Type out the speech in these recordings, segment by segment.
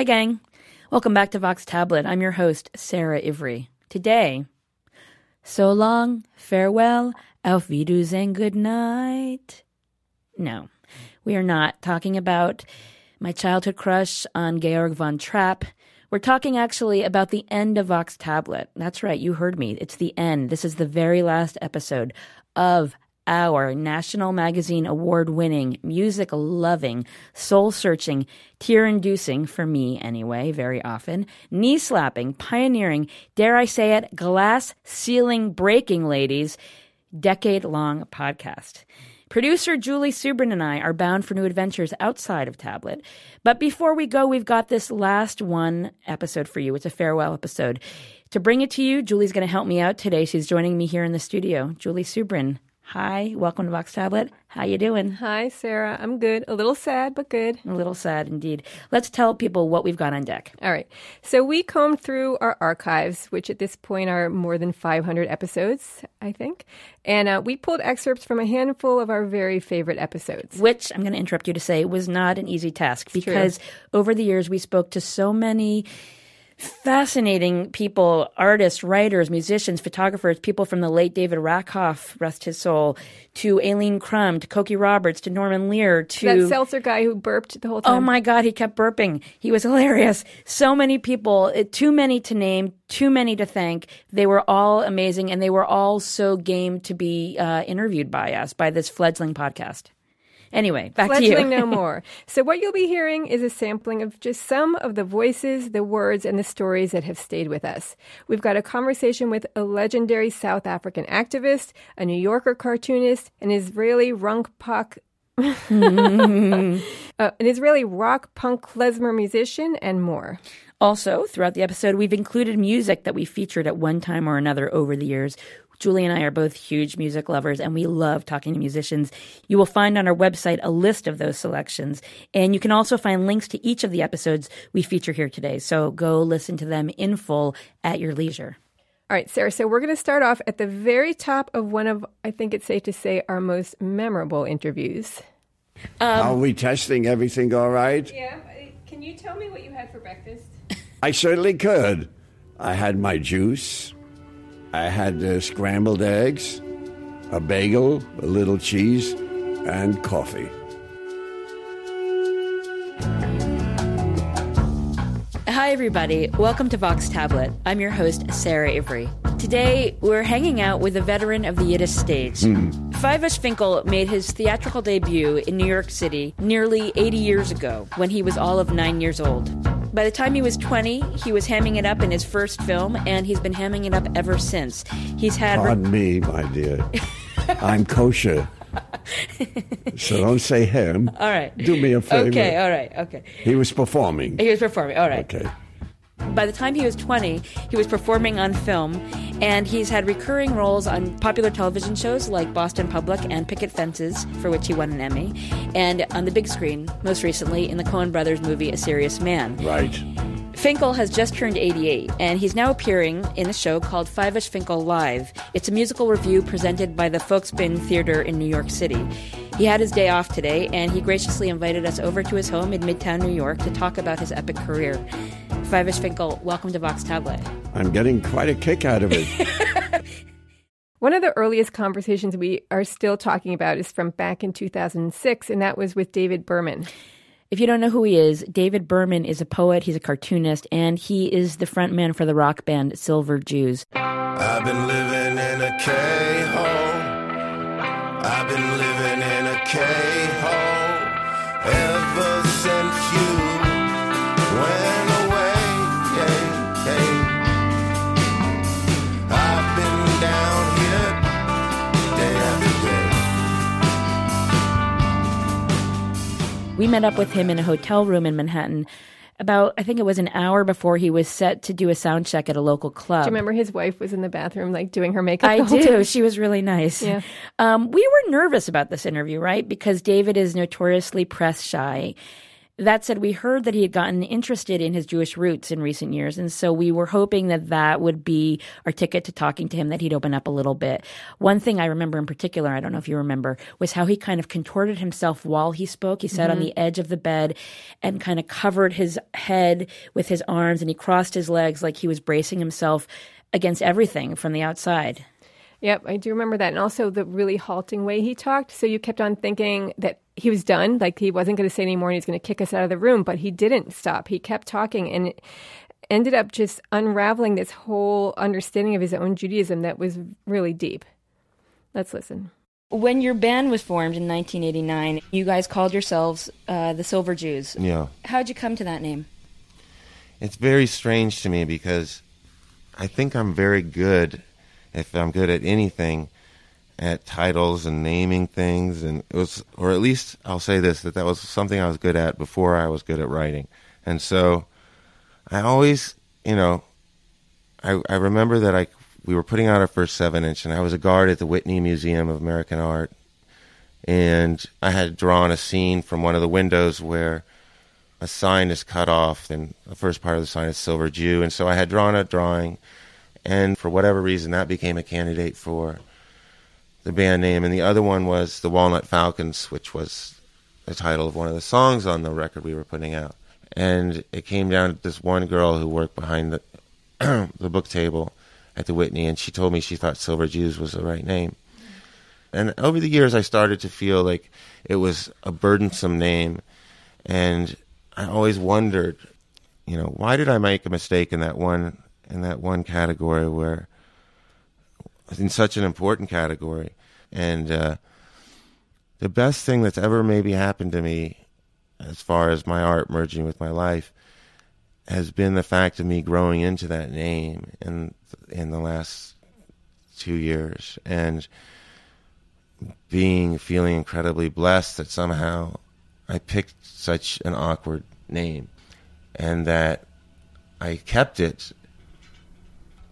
Hi, gang. Welcome back to Vox Tablet. I'm your host, Sarah Ivry. Today, so long, farewell, auf Wiedersehen, good night. No, we are not talking about my childhood crush on Georg von Trapp. We're talking actually about the end of Vox Tablet. That's right, you heard me. It's the end. This is the very last episode of our National Magazine Award winning, music loving, soul searching, tear inducing, for me anyway, very often, knee slapping, pioneering, dare I say it, glass ceiling breaking, ladies, decade long podcast. Producer Julie Subrin and I are bound for new adventures outside of Tablet. But before we go, we've got this last one episode for you. It's a farewell episode. To bring it to you, Julie's going to help me out today. She's joining me here in the studio. Julie Subrin, Hi, welcome to Vox Tablet. How you doing? Hi, Sarah. I'm good. A little sad, but good. A little sad indeed. Let's tell people what we've got on deck. All right. So we combed through our archives, which at this point are more than 500 episodes, I think, and uh, we pulled excerpts from a handful of our very favorite episodes. Which I'm going to interrupt you to say was not an easy task because true. over the years we spoke to so many fascinating people, artists, writers, musicians, photographers, people from the late David Rakoff, rest his soul, to Aline Crumb, to Cokie Roberts, to Norman Lear, to that seltzer guy who burped the whole time. Oh my God, he kept burping. He was hilarious. So many people, too many to name, too many to thank. They were all amazing, and they were all so game to be uh, interviewed by us by this fledgling podcast. Anyway, back Fledgling to you. no more. So what you'll be hearing is a sampling of just some of the voices, the words, and the stories that have stayed with us. We've got a conversation with a legendary South African activist, a New Yorker cartoonist, an Israeli runk pop uh, an Israeli rock punk klezmer musician, and more. Also, throughout the episode, we've included music that we featured at one time or another over the years. Julie and I are both huge music lovers and we love talking to musicians. You will find on our website a list of those selections. And you can also find links to each of the episodes we feature here today. So go listen to them in full at your leisure. All right, Sarah. So we're going to start off at the very top of one of, I think it's safe to say, our most memorable interviews. Um, Are we testing everything all right? Yeah. Can you tell me what you had for breakfast? I certainly could. I had my juice. I had uh, scrambled eggs, a bagel, a little cheese, and coffee. Hi, everybody. Welcome to Vox Tablet. I'm your host, Sarah Ivry. Today, we're hanging out with a veteran of the Yiddish stage. Mm. Fyvush Finkel made his theatrical debut in New York City nearly 80 years ago when he was all of nine years old. By the time he was 20, he was hamming it up in his first film, and he's been hamming it up ever since. He's had. Pardon re- me, my dear. I'm kosher. so don't say him. All right. Do me a favor. Okay, all right, okay. He was performing. He was performing, all right. Okay. By the time he was 20, he was performing on film, and he's had recurring roles on popular television shows like Boston Public and Picket Fences, for which he won an Emmy, and on the big screen, most recently in the Coen Brothers movie A Serious Man. Right. Finkel has just turned 88, and he's now appearing in a show called Fyvush Finkel Live. It's a musical review presented by the Folksbiene Theater in New York City. He had his day off today, and he graciously invited us over to his home in Midtown New York to talk about his epic career. Fyvush Finkel, welcome to Vox Tablet. I'm getting quite a kick out of it. One of the earliest conversations we are still talking about is from back in 2006, and that was with David Berman. If you don't know who he is, David Berman is a poet, he's a cartoonist, and he is the frontman for the rock band Silver Jews. I've been living in a K-hole. I've been living in a ever We met up with him in a hotel room in Manhattan about I think it was an hour before he was set to do a sound check at a local club. Do you remember his wife was in the bathroom like doing her makeup? I do. Time? She was really nice. Yeah. Um, we were nervous about this interview, right? Because David is notoriously press shy. That said, we heard that he had gotten interested in his Jewish roots in recent years, and so we were hoping that that would be our ticket to talking to him, that he'd open up a little bit. One thing I remember in particular, I don't know if you remember, was how he kind of contorted himself while he spoke. He sat mm-hmm. on the edge of the bed and kind of covered his head with his arms, and he crossed his legs like he was bracing himself against everything from the outside. Yep, I do remember that. And also the really halting way he talked. So you kept on thinking that he was done, like he wasn't going to say anymore and he's going to kick us out of the room, but he didn't stop. He kept talking and ended up just unraveling this whole understanding of his own Judaism that was really deep. Let's listen. When your band was formed in 1989, you guys called yourselves uh, the Silver Jews. Yeah. How'd you come to that name? It's very strange to me because I think I'm very good if I'm good at anything, at titles and naming things, and it was, or at least I'll say this that that was something I was good at before I was good at writing, and so I always, you know, I I remember that I we were putting out our first seven inch, and I was a guard at the Whitney Museum of American Art, and I had drawn a scene from one of the windows where a sign is cut off, and the first part of the sign is Silver Jew, and so I had drawn a drawing and for whatever reason, that became a candidate for the band name. And the other one was the Walnut Falcons, which was the title of one of the songs on the record we were putting out. And it came down to this one girl who worked behind the the book table at the Whitney, and she told me she thought Silver Jews was the right name. And over the years, I started to feel like it was a burdensome name, and I always wondered, you know, why did I make a mistake in that one in that one category where in such an important category. And uh, the best thing that's ever maybe happened to me as far as my art merging with my life has been the fact of me growing into that name in in the last two years. And being feeling incredibly blessed that somehow I picked such an awkward name and that I kept it.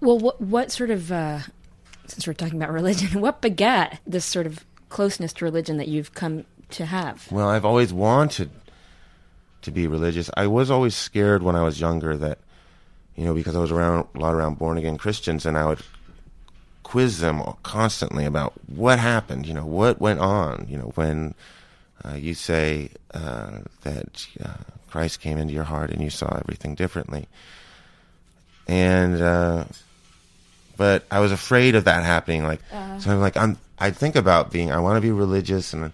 Well, what what sort of uh, since we're talking about religion, what begat this sort of closeness to religion that you've come to have? Well, I've always wanted to be religious. I was always scared when I was younger that you know because I was around a lot around born again Christians, and I would quiz them constantly about what happened. You know, what went on. You know, when uh, you say uh, that uh, Christ came into your heart and you saw everything differently, and uh, but I was afraid of that happening. Like, uh, so I'm like, I'm. I think about being. I want to be religious, and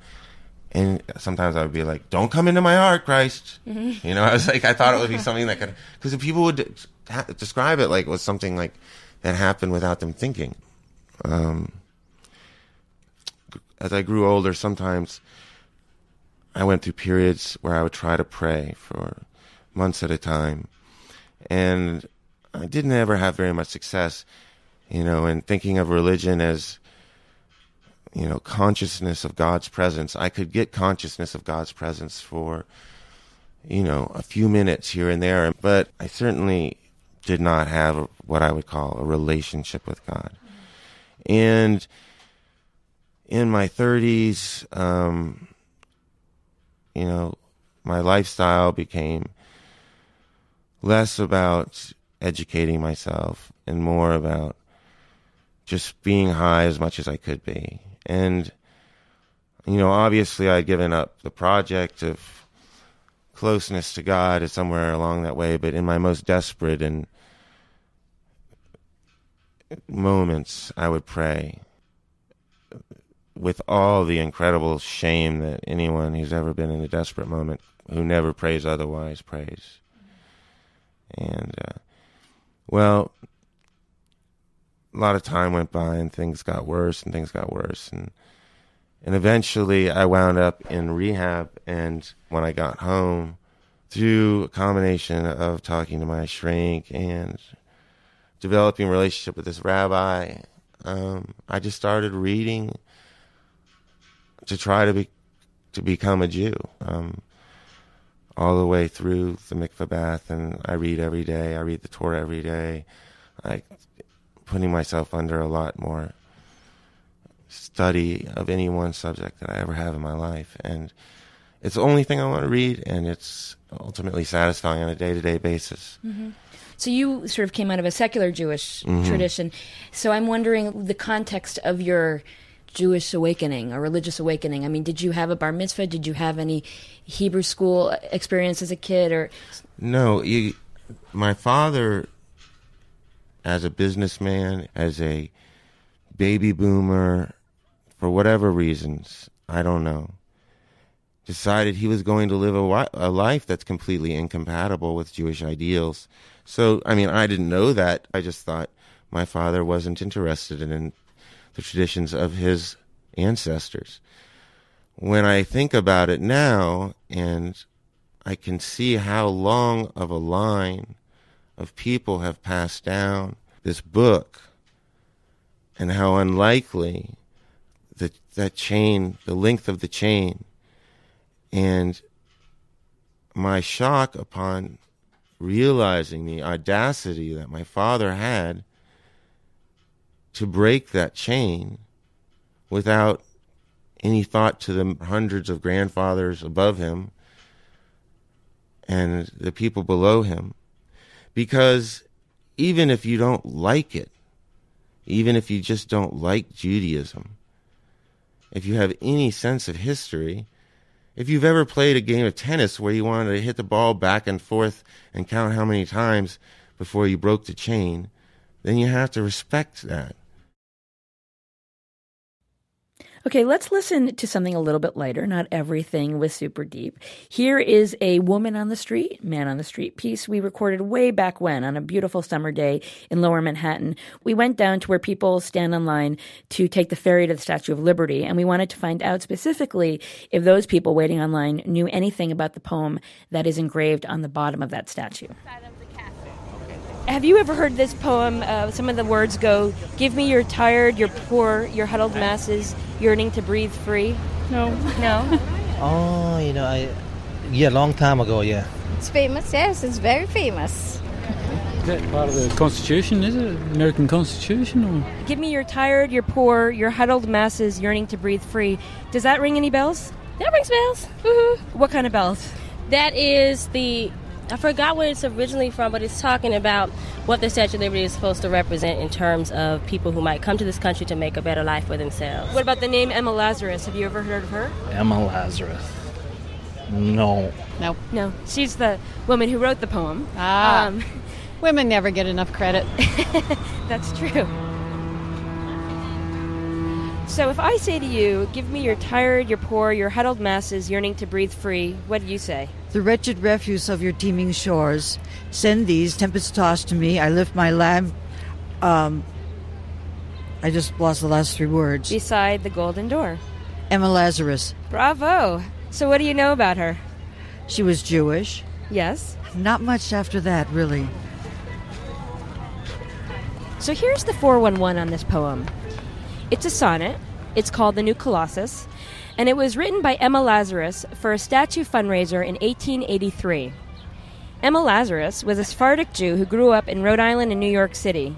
and sometimes I would be like, "Don't come into my heart, Christ." Mm-hmm. You know, I was like, I thought it would be something that could, because if people would ha- describe it like it was something like that happened without them thinking. Um, as I grew older, sometimes I went through periods where I would try to pray for months at a time, and I didn't ever have very much success you know, and thinking of religion as, you know, consciousness of God's presence. I could get consciousness of God's presence for, you know, a few minutes here and there, but I certainly did not have what I would call a relationship with God. And in my 30s, um, you know, my lifestyle became less about educating myself and more about just being high as much as I could be. And, you know, obviously I'd given up the project of closeness to God somewhere along that way, but in my most desperate and moments, I would pray with all the incredible shame that anyone who's ever been in a desperate moment who never prays otherwise prays. And, uh, well, a lot of time went by and things got worse and things got worse. And and eventually I wound up in rehab. And when I got home through a combination of talking to my shrink and developing a relationship with this rabbi um, I just started reading to try to be to become a Jew um, all the way through the mikvah bath. And I read every day. I read the Torah every day. I putting myself under a lot more study of any one subject that I ever have in my life. And it's the only thing I want to read, and it's ultimately satisfying on a day to day basis. So you sort of came out of a secular Jewish Mm-hmm. tradition. So I'm wondering the context of your Jewish awakening or religious awakening. I mean, did you have a bar mitzvah? Did you have any Hebrew school experience as a kid? Or No, you, my father, as a businessman, as a baby boomer, for whatever reasons, I don't know, decided he was going to live a, a life that's completely incompatible with Jewish ideals. So, I mean, I didn't know that. I just thought my father wasn't interested in the traditions of his ancestors. When I think about it now, and I can see how long of a line of people have passed down this book and how unlikely that that chain, the length of the chain, and my shock upon realizing the audacity that my father had to break that chain without any thought to the hundreds of grandfathers above him and the people below him. Because even if you don't like it, even if you just don't like Judaism, if you have any sense of history, if you've ever played a game of tennis where you wanted to hit the ball back and forth and count how many times before you broke the chain, then you have to respect that. Okay, let's listen to something a little bit lighter. Not everything was super deep. Here is a Woman on the Street, Man on the Street piece we recorded way back when on a beautiful summer day in lower Manhattan. We went down to where people stand in line to take the ferry to the Statue of Liberty, and we wanted to find out specifically if those people waiting online knew anything about the poem that is engraved on the bottom of that statue. Have you ever heard this poem? Uh, some of the words go, Give me your tired, your poor, your huddled masses yearning to breathe free. No. No? Oh, you know, I yeah, long time ago, yeah. It's famous, yes, it's very famous. Is that part of the Constitution, is it? American Constitution? Or? Give me your tired, your poor, your huddled masses yearning to breathe free. Does that ring any bells? That rings bells. hmm What kind of bells? That is the. I forgot where it's originally from, but it's talking about what the Statue of Liberty is supposed to represent in terms of people who might come to this country to make a better life for themselves. What about the name Emma Lazarus? Have you ever heard of her? Emma Lazarus. No. No. No. She's the woman who wrote the poem. Ah. Um, Women never get enough credit. that's true. So if I say to you, give me your tired, your poor, your huddled masses yearning to breathe free, what do you say? The wretched refuse of your teeming shores. Send these, tempest tossed to me. I lift my lamp. Um, I just lost the last three words. Beside the golden door. Emma Lazarus. Bravo. So what do you know about her? She was Jewish. Yes. Not much after that, really. So here's the 411 on this poem. It's a sonnet. It's called The New Colossus, and it was written by Emma Lazarus for a statue fundraiser in 1883. Emma Lazarus was a Sephardic Jew who grew up in Rhode Island and New York City.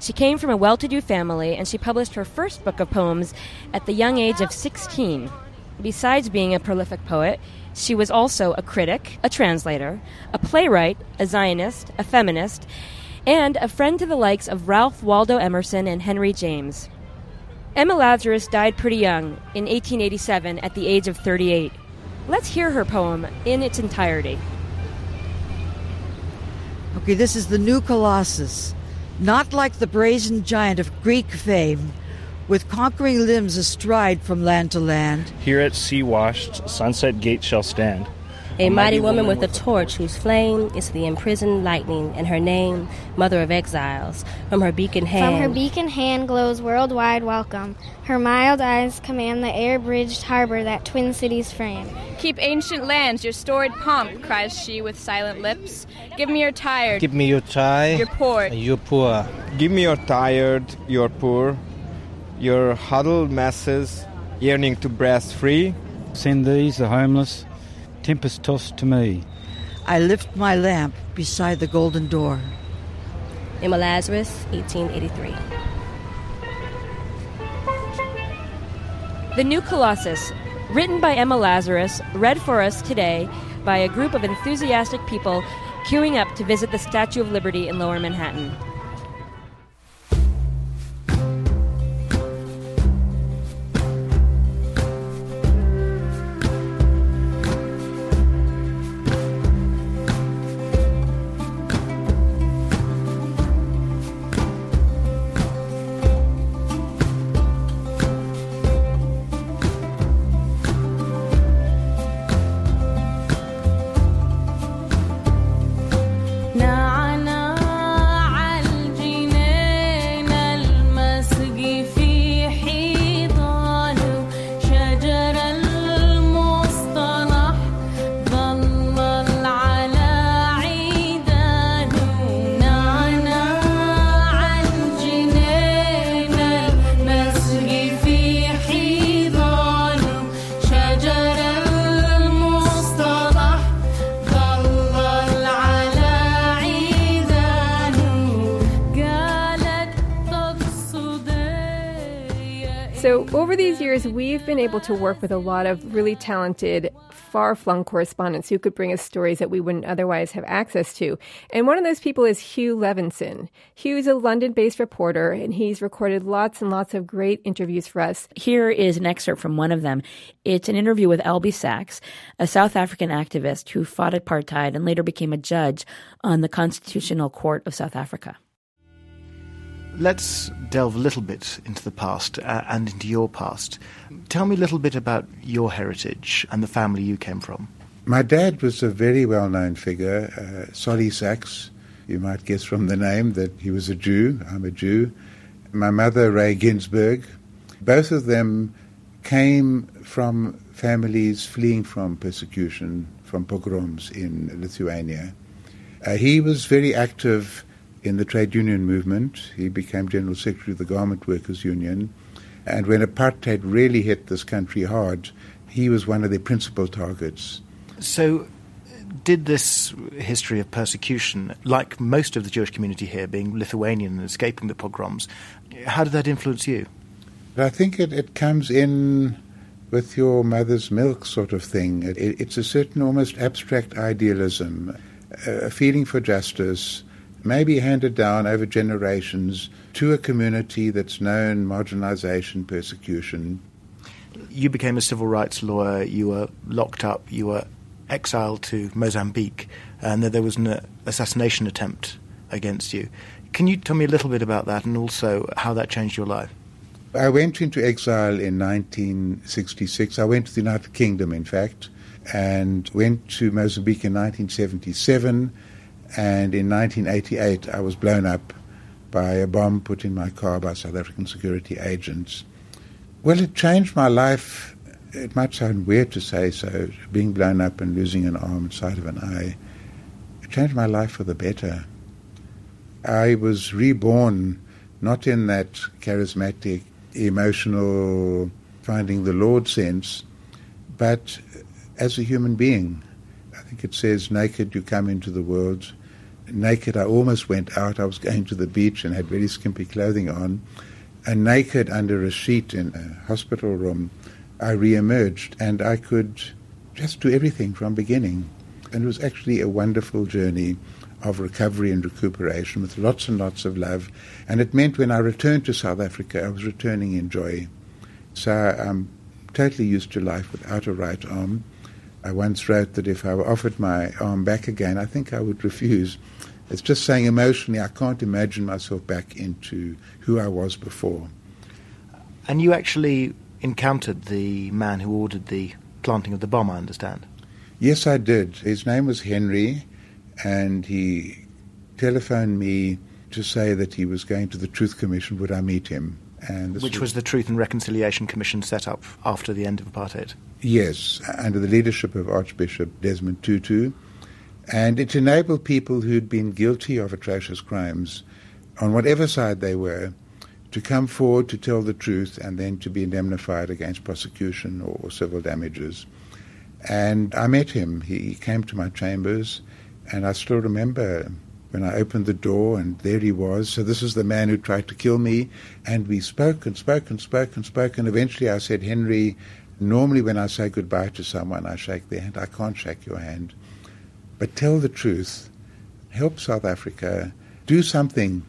She came from a well to do family, and she published her first book of poems at the young age of 16. Besides being a prolific poet, she was also a critic, a translator, a playwright, a Zionist, a feminist, and a friend to the likes of Ralph Waldo Emerson and Henry James. Emma Lazarus died pretty young, in 1887, at the age of 38. Let's hear her poem in its entirety. Okay, this is the new Colossus. Not like the brazen giant of Greek fame, with conquering limbs astride from land to land. Here at sea washed, Sunset Gate shall stand. A mighty woman with a torch whose flame is the imprisoned lightning, and her name, Mother of Exiles. From her beacon hand. From her beacon hand glows worldwide welcome. Her mild eyes command the air bridged harbor that twin cities frame. Keep ancient lands, your storied pomp, cries she with silent lips. Give me your tired, Give me your tie. your poor, your poor. Give me your tired, your poor, your huddled masses yearning to breast free. Send these, the homeless, tempest tossed to me. I lift my lamp beside the golden door. Emma Lazarus, 1883. The New Colossus, Written by Emma Lazarus, read for us today by a group of enthusiastic people queuing up to visit the Statue of Liberty in Lower Manhattan. We've been able to work with a lot of really talented, far flung correspondents who could bring us stories that we wouldn't otherwise have access to. And one of those people is Hugh Levinson. Hugh's a London based reporter, and he's recorded lots and lots of great interviews for us. Here is an excerpt from one of them. It's an interview with Albie Sachs, a South African activist who fought apartheid and later became a judge on the Constitutional Court of South Africa. Let's delve a little bit into the past uh, and into your past. Tell me a little bit about your heritage and the family you came from. My dad was a very well known figure, uh, Solly Sachs. You might guess from the name that he was a Jew. I'm a Jew. My mother, Ray Ginsburg. Both of them came from families fleeing from persecution, from pogroms in Lithuania. Uh, he was very active in the trade union movement. He became General Secretary of the Garment Workers Union. And when apartheid really hit this country hard, he was one of their principal targets. So, did this history of persecution, like most of the Jewish community here, being Lithuanian and escaping the pogroms, how did that influence you? I think it, it comes in with your mother's milk sort of thing. It, it, it's a certain almost abstract idealism, a feeling for justice, maybe handed down over generations to a community that's known marginalization, persecution. You became a civil rights lawyer, you were locked up, you were exiled to Mozambique, and there was an assassination attempt against you. Can you tell me a little bit about that and also how that changed your life? I went into exile in 1966. I went to the United Kingdom, in fact, and went to Mozambique in 1977. And in 1988, I was blown up by a bomb put in my car by South African security agents. Well, it changed my life. It might sound weird to say so, being blown up and losing an arm and side of an eye. It changed my life for the better. I was reborn not in that charismatic, emotional, finding the Lord sense, but as a human being. I think it says, naked you come into the world. Naked I almost went out. I was going to the beach and had very skimpy clothing on. And naked under a sheet in a hospital room, I re-emerged and I could just do everything from beginning. And it was actually a wonderful journey of recovery and recuperation with lots and lots of love. And it meant when I returned to South Africa, I was returning in joy. So I'm totally used to life without a right arm. I once wrote that if I were offered my arm back again, I think I would refuse. It's just saying emotionally, I can't imagine myself back into who I was before. And you actually encountered the man who ordered the planting of the bomb, I understand. Yes, I did. His name was Henry, and he telephoned me to say that he was going to the Truth Commission. Would I meet him? Which was the Truth and Reconciliation Commission set up after the end of apartheid. Yes, under the leadership of Archbishop Desmond Tutu. And it enabled people who'd been guilty of atrocious crimes, on whatever side they were, to come forward to tell the truth and then to be indemnified against prosecution or civil damages. And I met him. He came to my chambers, and I still remember when I opened the door, and there he was. So this is the man who tried to kill me. And we spoke and spoke and spoke and spoke. And eventually I said, Henry, Normally, when I say goodbye to someone, I shake their hand. I can't shake your hand. But tell the truth. Help South Africa. Do something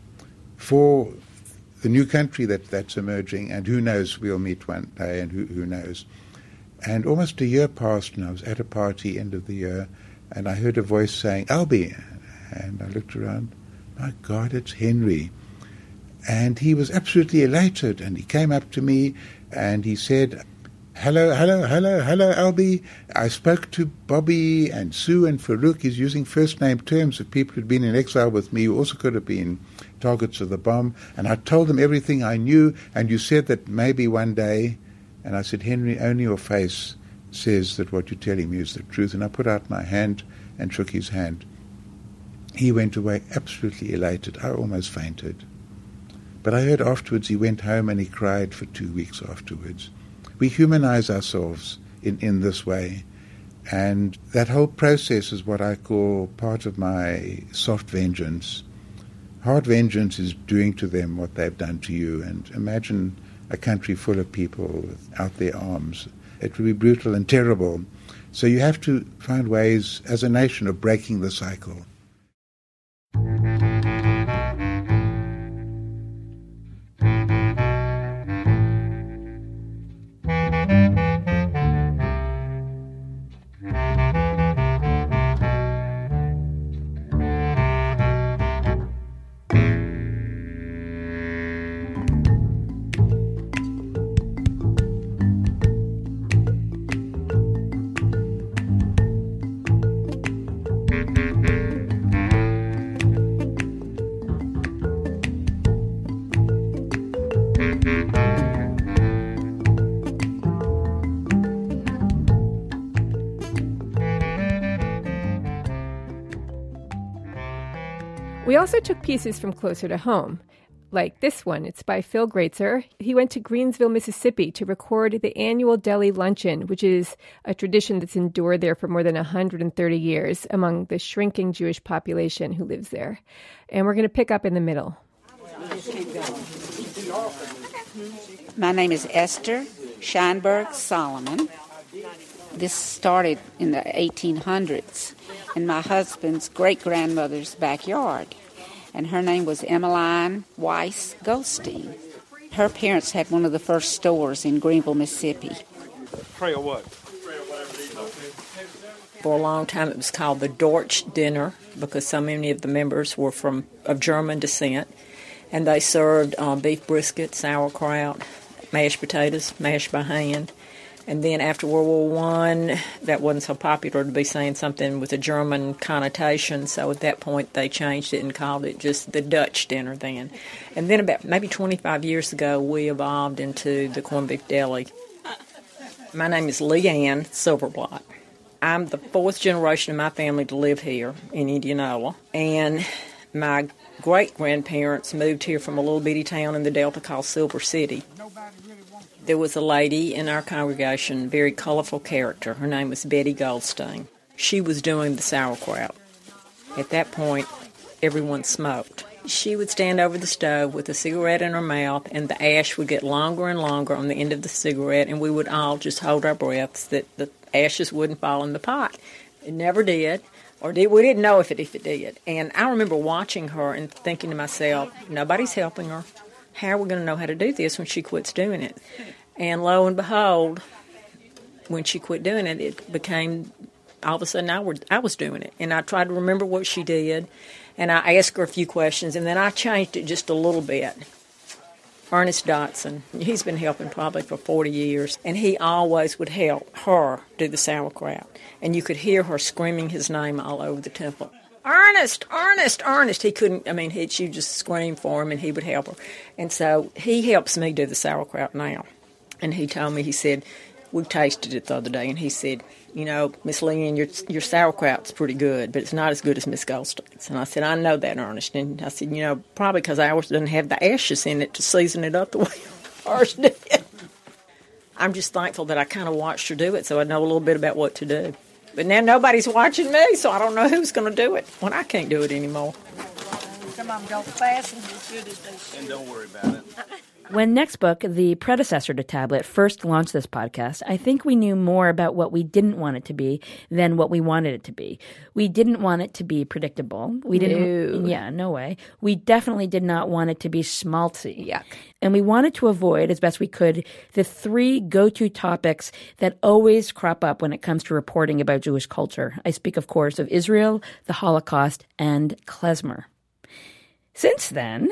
for the new country that, that's emerging, and who knows, we'll meet one day, and who, who knows. And almost a year passed, and I was at a party end of the year, and I heard a voice saying, Albie. And I looked around. My God, it's Henry. And he was absolutely elated, and he came up to me and he said, Hello, hello, hello, hello, Albie. I spoke to Bobby and Sue and Farouk. He's using first name terms of people who'd been in exile with me who also could have been targets of the bomb. And I told them everything I knew, and you said that maybe one day. And I said, Henry, only your face says that what you're telling me is the truth. And I put out my hand and shook his hand. He went away absolutely elated. I almost fainted. But I heard afterwards he went home and he cried for two weeks afterwards. We humanize ourselves in, in this way. And that whole process is what I call part of my soft vengeance. Hard vengeance is doing to them what they've done to you. And imagine a country full of people without their arms. It would be brutal and terrible. So you have to find ways as a nation of breaking the cycle. We also took pieces from closer to home, like this one. It's by Phil Greitzer. He went to Greenville, Mississippi to record the annual deli luncheon, which is a tradition that's endured there for more than 130 years among the shrinking Jewish population who lives there. And we're going to pick up in the middle. My name is Esther Scheinberg Solomon. This started in the 1800s in my husband's great grandmother's backyard, and her name was Emmeline Weiss Goldstein. Her parents had one of the first stores in Greenville, Mississippi. Pray or what? For a long time, it was called the Dorch Dinner because so many of the members were from of German descent, and they served uh, beef brisket, sauerkraut, mashed potatoes, mashed by hand. And then after World War One, that wasn't so popular to be saying something with a German connotation. So at that point, they changed it and called it just the Dutch dinner. Then, and then about maybe 25 years ago, we evolved into the corned beef deli. My name is Leanne Silverblatt. I'm the fourth generation of my family to live here in Indianola, and my great grandparents moved here from a little bitty town in the Delta called Silver City. There was a lady in our congregation, very colorful character. Her name was Betty Goldstein. She was doing the sauerkraut. At that point, everyone smoked. She would stand over the stove with a cigarette in her mouth, and the ash would get longer and longer on the end of the cigarette, and we would all just hold our breaths that the ashes wouldn't fall in the pot. It never did, or did, we didn't know if it if it did. And I remember watching her and thinking to myself, nobody's helping her. How are we going to know how to do this when she quits doing it? And lo and behold, when she quit doing it, it became all of a sudden I, were, I was doing it. And I tried to remember what she did, and I asked her a few questions, and then I changed it just a little bit. Ernest Dotson, he's been helping probably for 40 years, and he always would help her do the sauerkraut. And you could hear her screaming his name all over the temple. Ernest, Ernest, Ernest. He couldn't, I mean, he, she just scream for him and he would help her. And so he helps me do the sauerkraut now. And he told me, he said, we tasted it the other day, and he said, you know, Miss Leanne, your your sauerkraut's pretty good, but it's not as good as Miss Goldstein's. And I said, I know that, Ernest. And I said, you know, probably because ours doesn't have the ashes in it to season it up the way ours did. I'm just thankful that I kind of watched her do it, so I know a little bit about what to do. But now nobody's watching me, so I don't know who's going to do it when I can't do it anymore. Some of them don't fasten as good as they should. And don't worry about it. When Nextbook, the predecessor to Tablet, first launched this podcast, I think we knew more about what we didn't want it to be than what we wanted it to be. We didn't want it to be predictable. We didn't. No. Yeah, no way. We definitely did not want it to be schmaltzy. Yuck. And we wanted to avoid, as best we could, the three go-to topics that always crop up when it comes to reporting about Jewish culture. I speak, of course, of Israel, the Holocaust, and klezmer. Since then,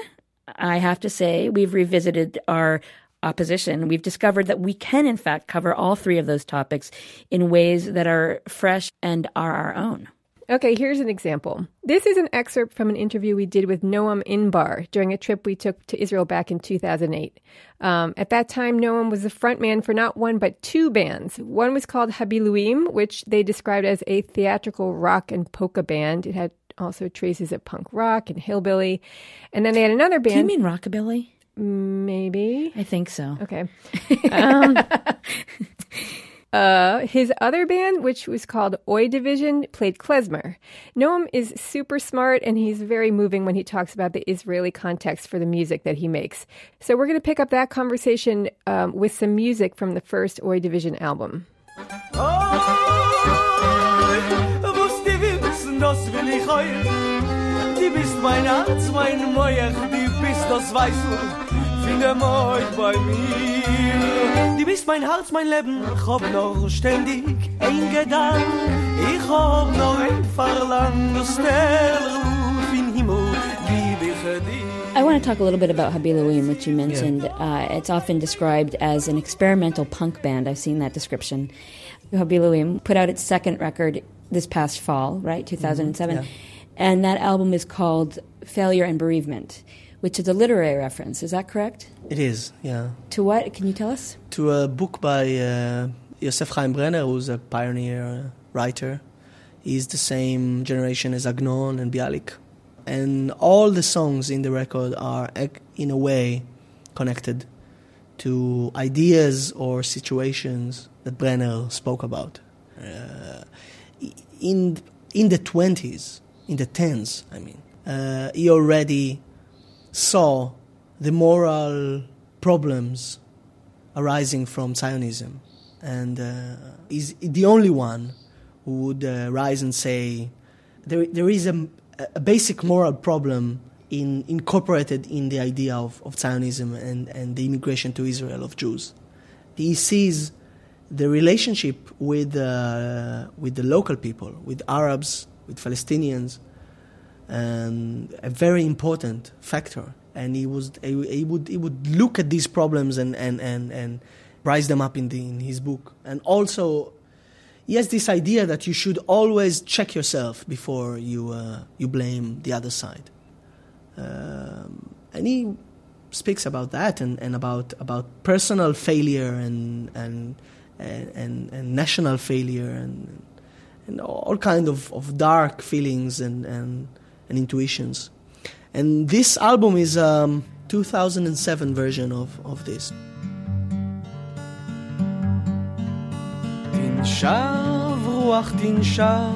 I have to say we've revisited our opposition. We've discovered that we can, in fact, cover all three of those topics in ways that are fresh and are our own. Okay, here's an example. This is an excerpt from an interview we did with Noam Inbar during a trip we took to Israel back in 2008. Um, at that time, Noam was the frontman for not one but two bands. One was called Habiluim, which they described as a theatrical rock and polka band. It had also traces of punk rock and hillbilly. And then they had another band. Do you mean rockabilly? Maybe. I think so. Okay. Um, uh, his other band, which was called Oi Division, played klezmer. Noam is super smart and he's very moving when he talks about the Israeli context for the music that he makes. So we're going to pick up that conversation um, with some music from the first Oi Division album. Was die wir wissen, das will ich euch. Die bist mein Herz, mein Meuch, die bist das. Finde Meuch bei mir. Die bist mein Herz, mein Leben. Ich hab noch ständig ein Gedank. Ich hab noch ein Verlangen. Das der Ruf in Himmel, lieb ich dich. I want to talk a little bit about Habiluim, which you mentioned. Uh, it's often described as an experimental punk band. I've seen that description. Habiluim put out its second record this past fall, right, 2007. yeah. And that album is called Failure and Bereavement, which is a literary reference. Is that correct? It is, yeah. To what? Can you tell us? To a book by uh, Yosef Chaim Brenner, who's a pioneer uh, writer. He's the same generation as Agnon and Bialik. And all the songs in the record are, in a way, connected to ideas or situations that Brenner spoke about. Uh, in, in the 20s, in the 10s, I mean, uh, he already saw the moral problems arising from Zionism. And uh, he's the only one who would uh, rise and say there, there is a, a basic moral problem in, incorporated in the idea of, of Zionism and, and the immigration to Israel of Jews. He sees the relationship with, uh, with the local people, with Arabs, with Palestinians, and a very important factor. And he was he, he would he would look at these problems and and and, and rise them up in the in his book. And also, he has this idea that you should always check yourself before you uh, you blame the other side. Um, and he speaks about that and, and about about personal failure and and and, and, and national failure and and all kind of, of dark feelings and, and and intuitions. And this album is a um, 2007 version of, of this. תנשב רוח תנשב,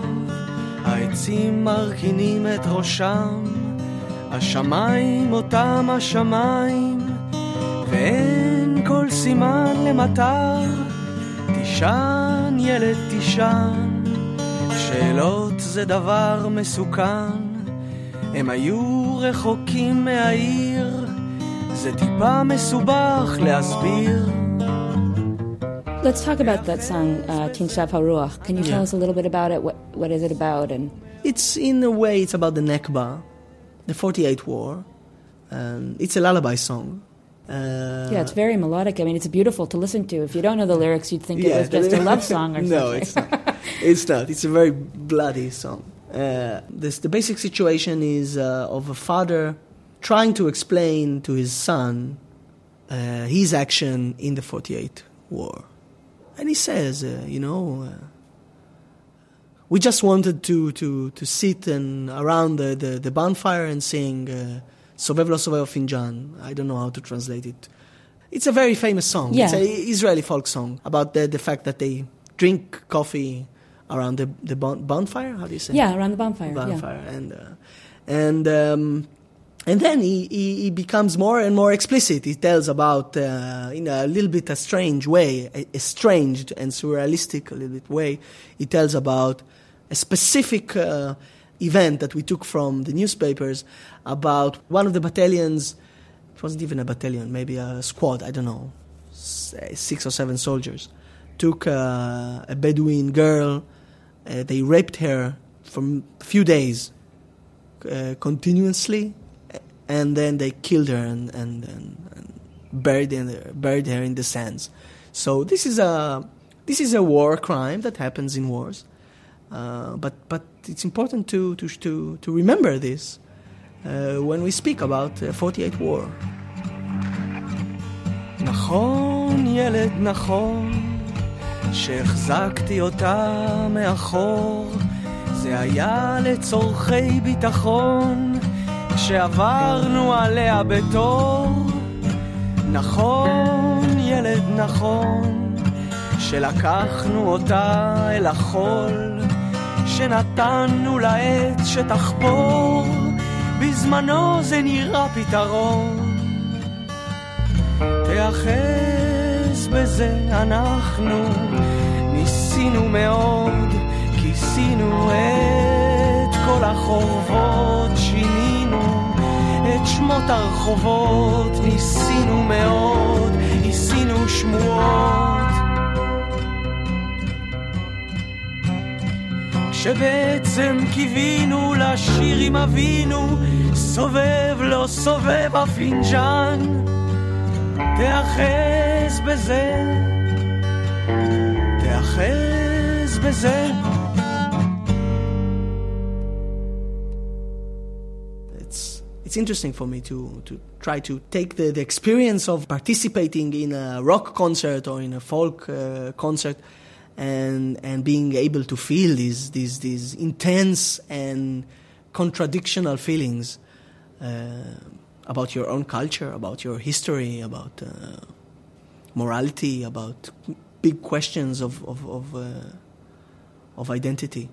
העצים מרכינים את ראשם, השמיים אותם השמיים, ואין כל סימן למטר, תישן ילד תישן, שאלות זה דבר מסוכן, הם היו רחוקים מהעיר, זה טיפה מסובך להסביר. Let's talk about that song, uh, Tin Shav HaRuach. Can you tell Yeah. us a little bit about it? What What is it about? And It's in a way it's about the Nakba, the 48 war. Um, it's a lullaby song. Uh, yeah, it's very melodic. I mean, it's beautiful to listen to. If you don't know the lyrics, you'd think it was just a love song or no, something. No, it's not. It's not. It's a very bloody song. Uh, this, the basic situation is uh, of a father trying to explain to his son uh, his action in the 48 war. And he says, uh, you know, uh, we just wanted to, to, to sit and around the, the, the bonfire and sing Sovev lo Finjan. I don't know how to translate it. It's a very famous song. It's an Israeli folk song about the, the fact that they drink coffee around the, the bon- bonfire. How do you say? Yeah, around the bonfire, yeah. Bonfire. And, uh, and, um, and then he, he, he, becomes more and more explicit. He tells about, uh, in a little bit a strange way, a, strange and surrealistic a little bit way, he tells about a specific uh, event that we took from the newspapers about one of the battalions. It wasn't even a battalion, maybe a squad, I don't know, six or seven soldiers. Took uh, a Bedouin girl, uh, they raped her for a few days uh, continuously and then they killed her and, and, and, and buried, in buried her in the sands. So this is a this is a war crime that happens in wars, uh, but but it's important to to to, to remember this uh, when we speak about uh, 48 war. נכון ילד נכון שהחזקתי אותה מאחור זה היה לצורכי ביטחון כשעברנו עליה בתור נכון, ילד נכון, שלקחנו אותה אל החול, שנתנו לעץ שתחפור, בזמנו זה נראה פתרון. תיאחז בזה אנחנו ניסינו מאוד, כיסינו את כל החורבות, שינינו את שמות הרחובות, ניסינו מאוד, ניסינו שמועות. כשבעצם קיווינו לשיר עם אבינו, סובב לא סובב הפינג'אן, תאחז בזה, תאחז בזה. it's interesting for me to, to try to take the, the experience of participating in a rock concert or in a folk uh, concert and, and being able to feel these, these, these intense and contradictional feelings uh, about your own culture, about your history, about uh, morality, about big questions of, of, of, uh, of identity.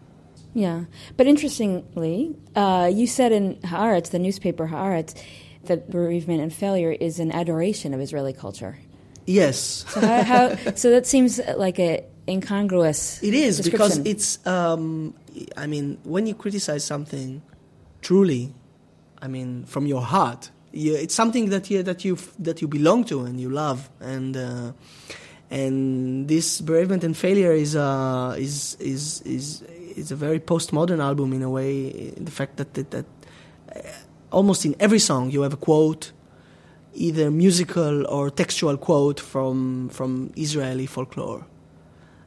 Yeah, but interestingly, uh, you said in Haaretz, the newspaper Haaretz, that bereavement and failure is an adoration of Israeli culture. Yes. So, how, how, so that seems like a incongruous. It is because it's. Um, I mean, when you criticize something, truly, I mean, from your heart, you, it's something that you that you that you belong to and you love, and uh, and this bereavement and failure is uh, is is is it's a very postmodern album in a way. The fact that that, that uh, almost in every song you have a quote, either musical or textual quote from from Israeli folklore,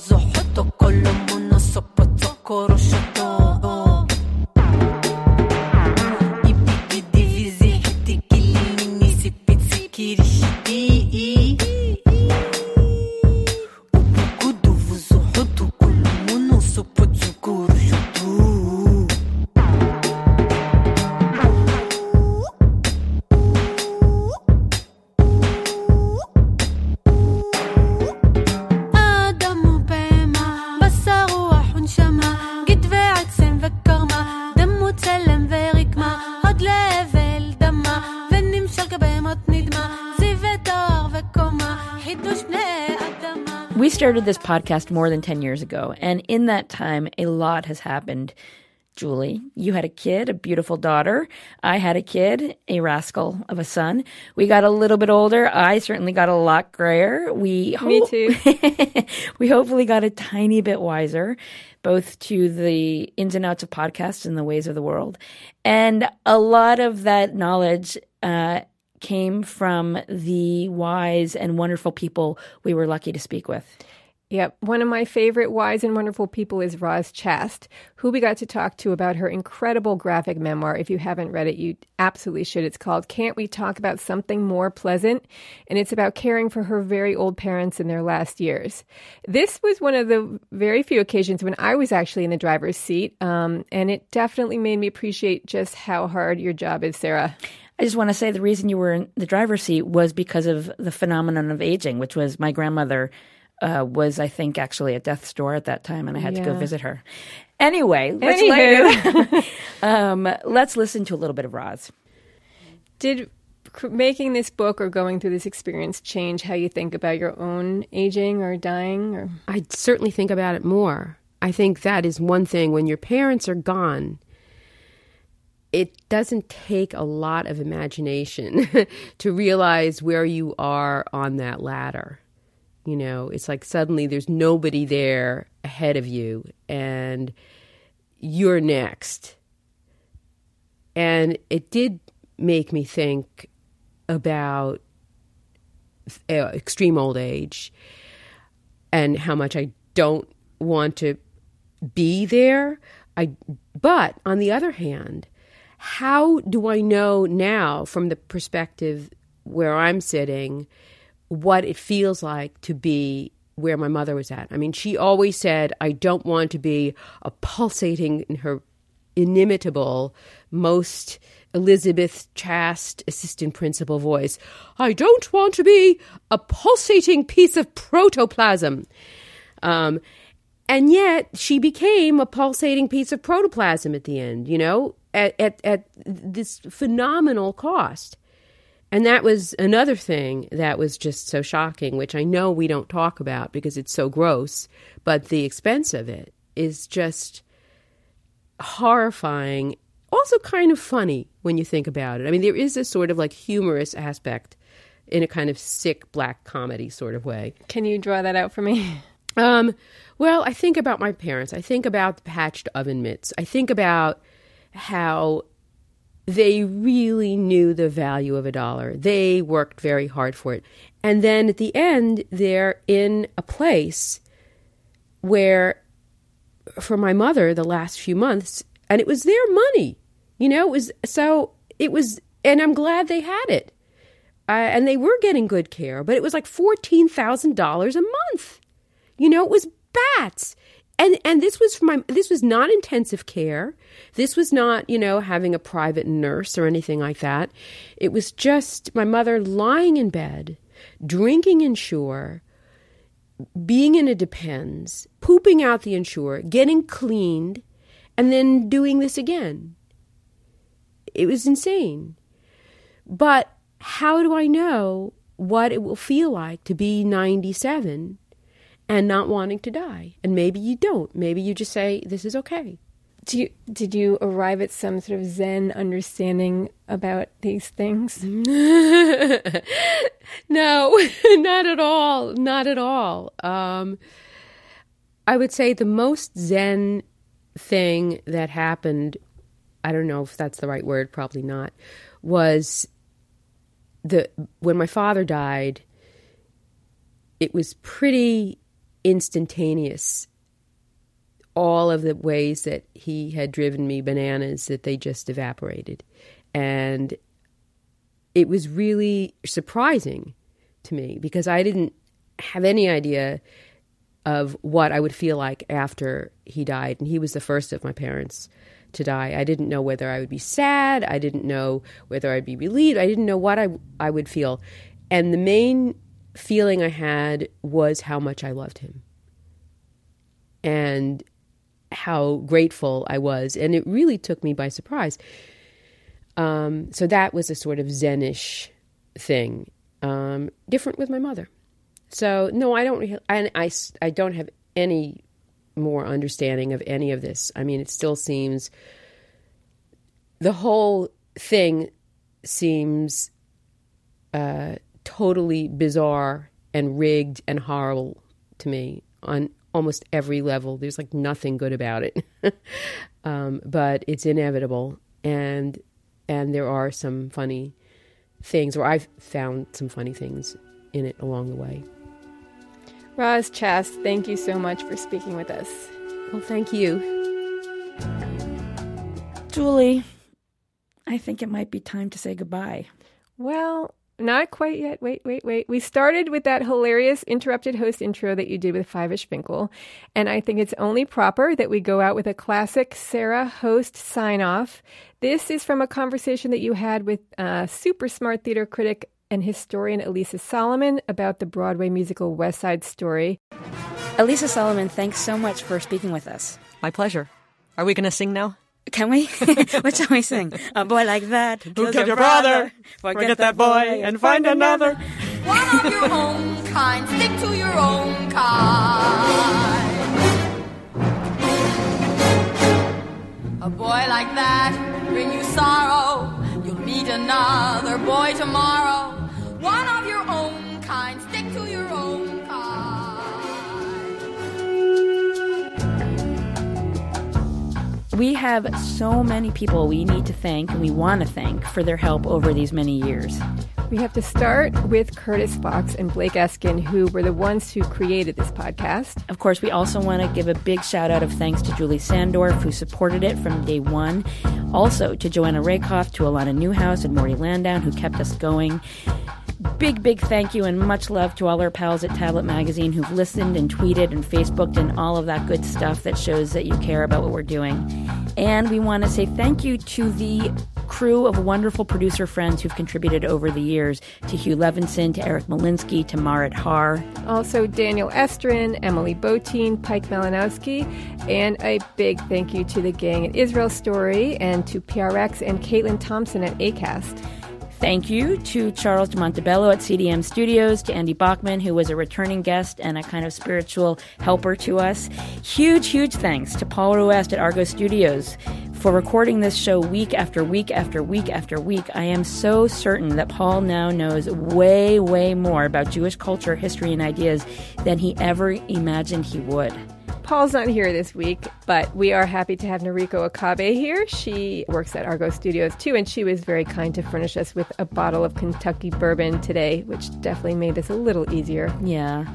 pozzo hotto con lo mono started this podcast more than 10 years ago, and in that time, a lot has happened. Julie, you had a kid, a beautiful daughter. I had a kid, a rascal of a son. We got a little bit older. I certainly got a lot grayer. We ho- Me too. we hopefully got a tiny bit wiser, both to the ins and outs of podcasts and the ways of the world. And a lot of that knowledge uh, came from the wise and wonderful people we were lucky to speak with. Yep. One of my favorite wise and wonderful people is Roz Chast, who we got to talk to about her incredible graphic memoir. If you haven't read it, you absolutely should. It's called Can't We Talk About Something More Pleasant? And it's about caring for her very old parents in their last years. This was one of the very few occasions when I was actually in the driver's seat. Um, and it definitely made me appreciate just how hard your job is, Sarah. I just want to say the reason you were in the driver's seat was because of the phenomenon of aging, which was my grandmother uh, was, I think, actually at death's door at that time, and I had to go visit her. Anyway, let's, Anywho. let- um, let's listen to a little bit of Roz. Did making this book or going through this experience change how you think about your own aging or dying? Or I certainly think about it more. I think that is one thing when your parents are gone. It doesn't take a lot of imagination to realize where you are on that ladder. You know, it's like suddenly there's nobody there ahead of you and you're next. And it did make me think about uh, extreme old age and how much I don't want to be there. I but on the other hand, how do I know now from the perspective where I'm sitting what it feels like to be where my mother was at? I mean, she always said, I don't want to be a pulsating in her inimitable, most Elizabeth Chast assistant principal voice. I don't want to be a pulsating piece of protoplasm. Um, and yet she became a pulsating piece of protoplasm at the end, you know, at, at, at this phenomenal cost. And that was another thing that was just so shocking, which I know we don't talk about because it's so gross, but the expense of it is just horrifying. Also, kind of funny when you think about it. I mean, there is a sort of like humorous aspect in a kind of sick black comedy sort of way. Can you draw that out for me? Um, well, I think about my parents. I think about the patched oven mitts. I think about how they really knew the value of a dollar. They worked very hard for it. And then at the end, they're in a place where, for my mother, the last few months, and it was their money. You know, it was so, it was, and I'm glad they had it. Uh, and they were getting good care, but it was like $14,000 a month. You know, it was bats. And and this was my this was not intensive care. This was not, you know, having a private nurse or anything like that. It was just my mother lying in bed, drinking Ensure, being in a depends, pooping out the Ensure, getting cleaned, and then doing this again. It was insane. But how do I know what it will feel like to be 97 and not wanting to die? And maybe you don't. Maybe you just say, this is okay. Do you, did you arrive at some sort of Zen understanding about these things? no, not at all. Not at all. Um, I would say the most Zen thing that happened, I don't know if that's the right word, probably not, was the when my father died, it was pretty instantaneous. All of the ways that he had driven me bananas that they just evaporated. And it was really surprising to me because I didn't have any idea of what I would feel like after he died. And he was the first of my parents to die. I didn't know whether I would be sad. I didn't know whether I'd be relieved. I didn't know what I, I would feel. And the main feeling I had was how much I loved him and how grateful I was. And it really took me by surprise. Um, so that was a sort of Zenish thing, um, different with my mother. So no, I don't. I, I, I don't have any more understanding of any of this. I mean, it still seems the whole thing seems uh, totally bizarre and rigged and horrible to me on almost every level. There's like nothing good about it, um, but it's inevitable, and and there are some funny things, or I've found some funny things in it along the way. Roz Chast, thank you so much for speaking with us. Well, thank you. Julie, I think it might be time to say goodbye. Well, not quite yet. Wait, wait, wait. We started with that hilarious interrupted host intro that you did with Fyvush Finkel, and I think it's only proper that we go out with a classic Sarah host sign off. This is from a conversation that you had with uh, super smart theater critic and historian Alisa Solomon about the Broadway musical West Side Story. Alisa Solomon, thanks so much for speaking with us. My pleasure. Are we going to sing now? Can we? what shall we sing? A boy like that Who killed your brother? Forget that boy and find another. One of your own kind, stick to your own kind. A boy like that bring you sorrow. You'll meet another boy tomorrow. One We have so many people we need to thank and we want to thank for their help over these many years. We have to start with Curtis Fox and Blake Eskin, who were the ones who created this podcast. Of course, we also want to give a big shout out of thanks to Julie Sandorf, who supported it from day one. Also to Joanna Rakoff, to Alana Newhouse, and Morty Landowne, who kept us going. Big, big thank you and much love to all our pals at Tablet Magazine who've listened and tweeted and Facebooked and all of that good stuff that shows that you care about what we're doing. And we want to say thank you to the crew of wonderful producer friends who've contributed over the years to Hugh Levinson, to Eric Molinsky, to Marit Har. Also, Daniel Estrin, Emily Botein, Pike Malinowski, and a big thank you to the gang at Israel Story and to PRX and Caitlin Thompson at ACAST. Thank you to Charles Montebello at CDM Studios, to Andy Bachman, who was a returning guest and a kind of spiritual helper to us. Huge, huge thanks to Paul Ruest at Argot Studios for recording this show week after week after week after week. I am so certain that Paul now knows way, way more about Jewish culture, history, and ideas than he ever imagined he would. Paul's not here this week, but we are happy to have Noriko Akabe here. She works at Argot Studios too, and she was very kind to furnish us with a bottle of Kentucky bourbon today, which definitely made this a little easier. Yeah.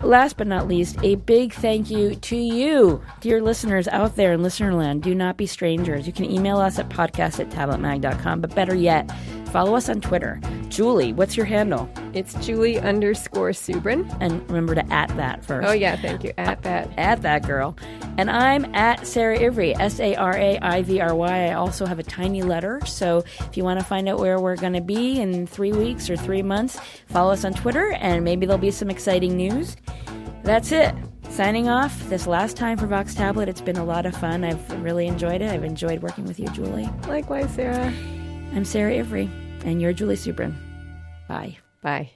Last but not least, a big thank you to you, dear listeners out there in listenerland. Do not be strangers. You can email us at podcast at tabletmag.com, but better yet, follow us on Twitter. Julie, what's your handle? It's Julie underscore Subrin. And remember to at that first. Oh, yeah, thank you. At that. Uh, at that girl. And I'm at Sarah Ivry, S A R A I V R Y. I also have a tiny letter. So if you want to find out where we're going to be in three weeks or three months, follow us on Twitter and maybe there'll be some exciting news. That's it. Signing off this last time for Vox Tablet. It's been a lot of fun. I've really enjoyed it. I've enjoyed working with you, Julie. Likewise, Sarah. I'm Sarah Ivry, and you're Julie Subrin. Bye. Bye.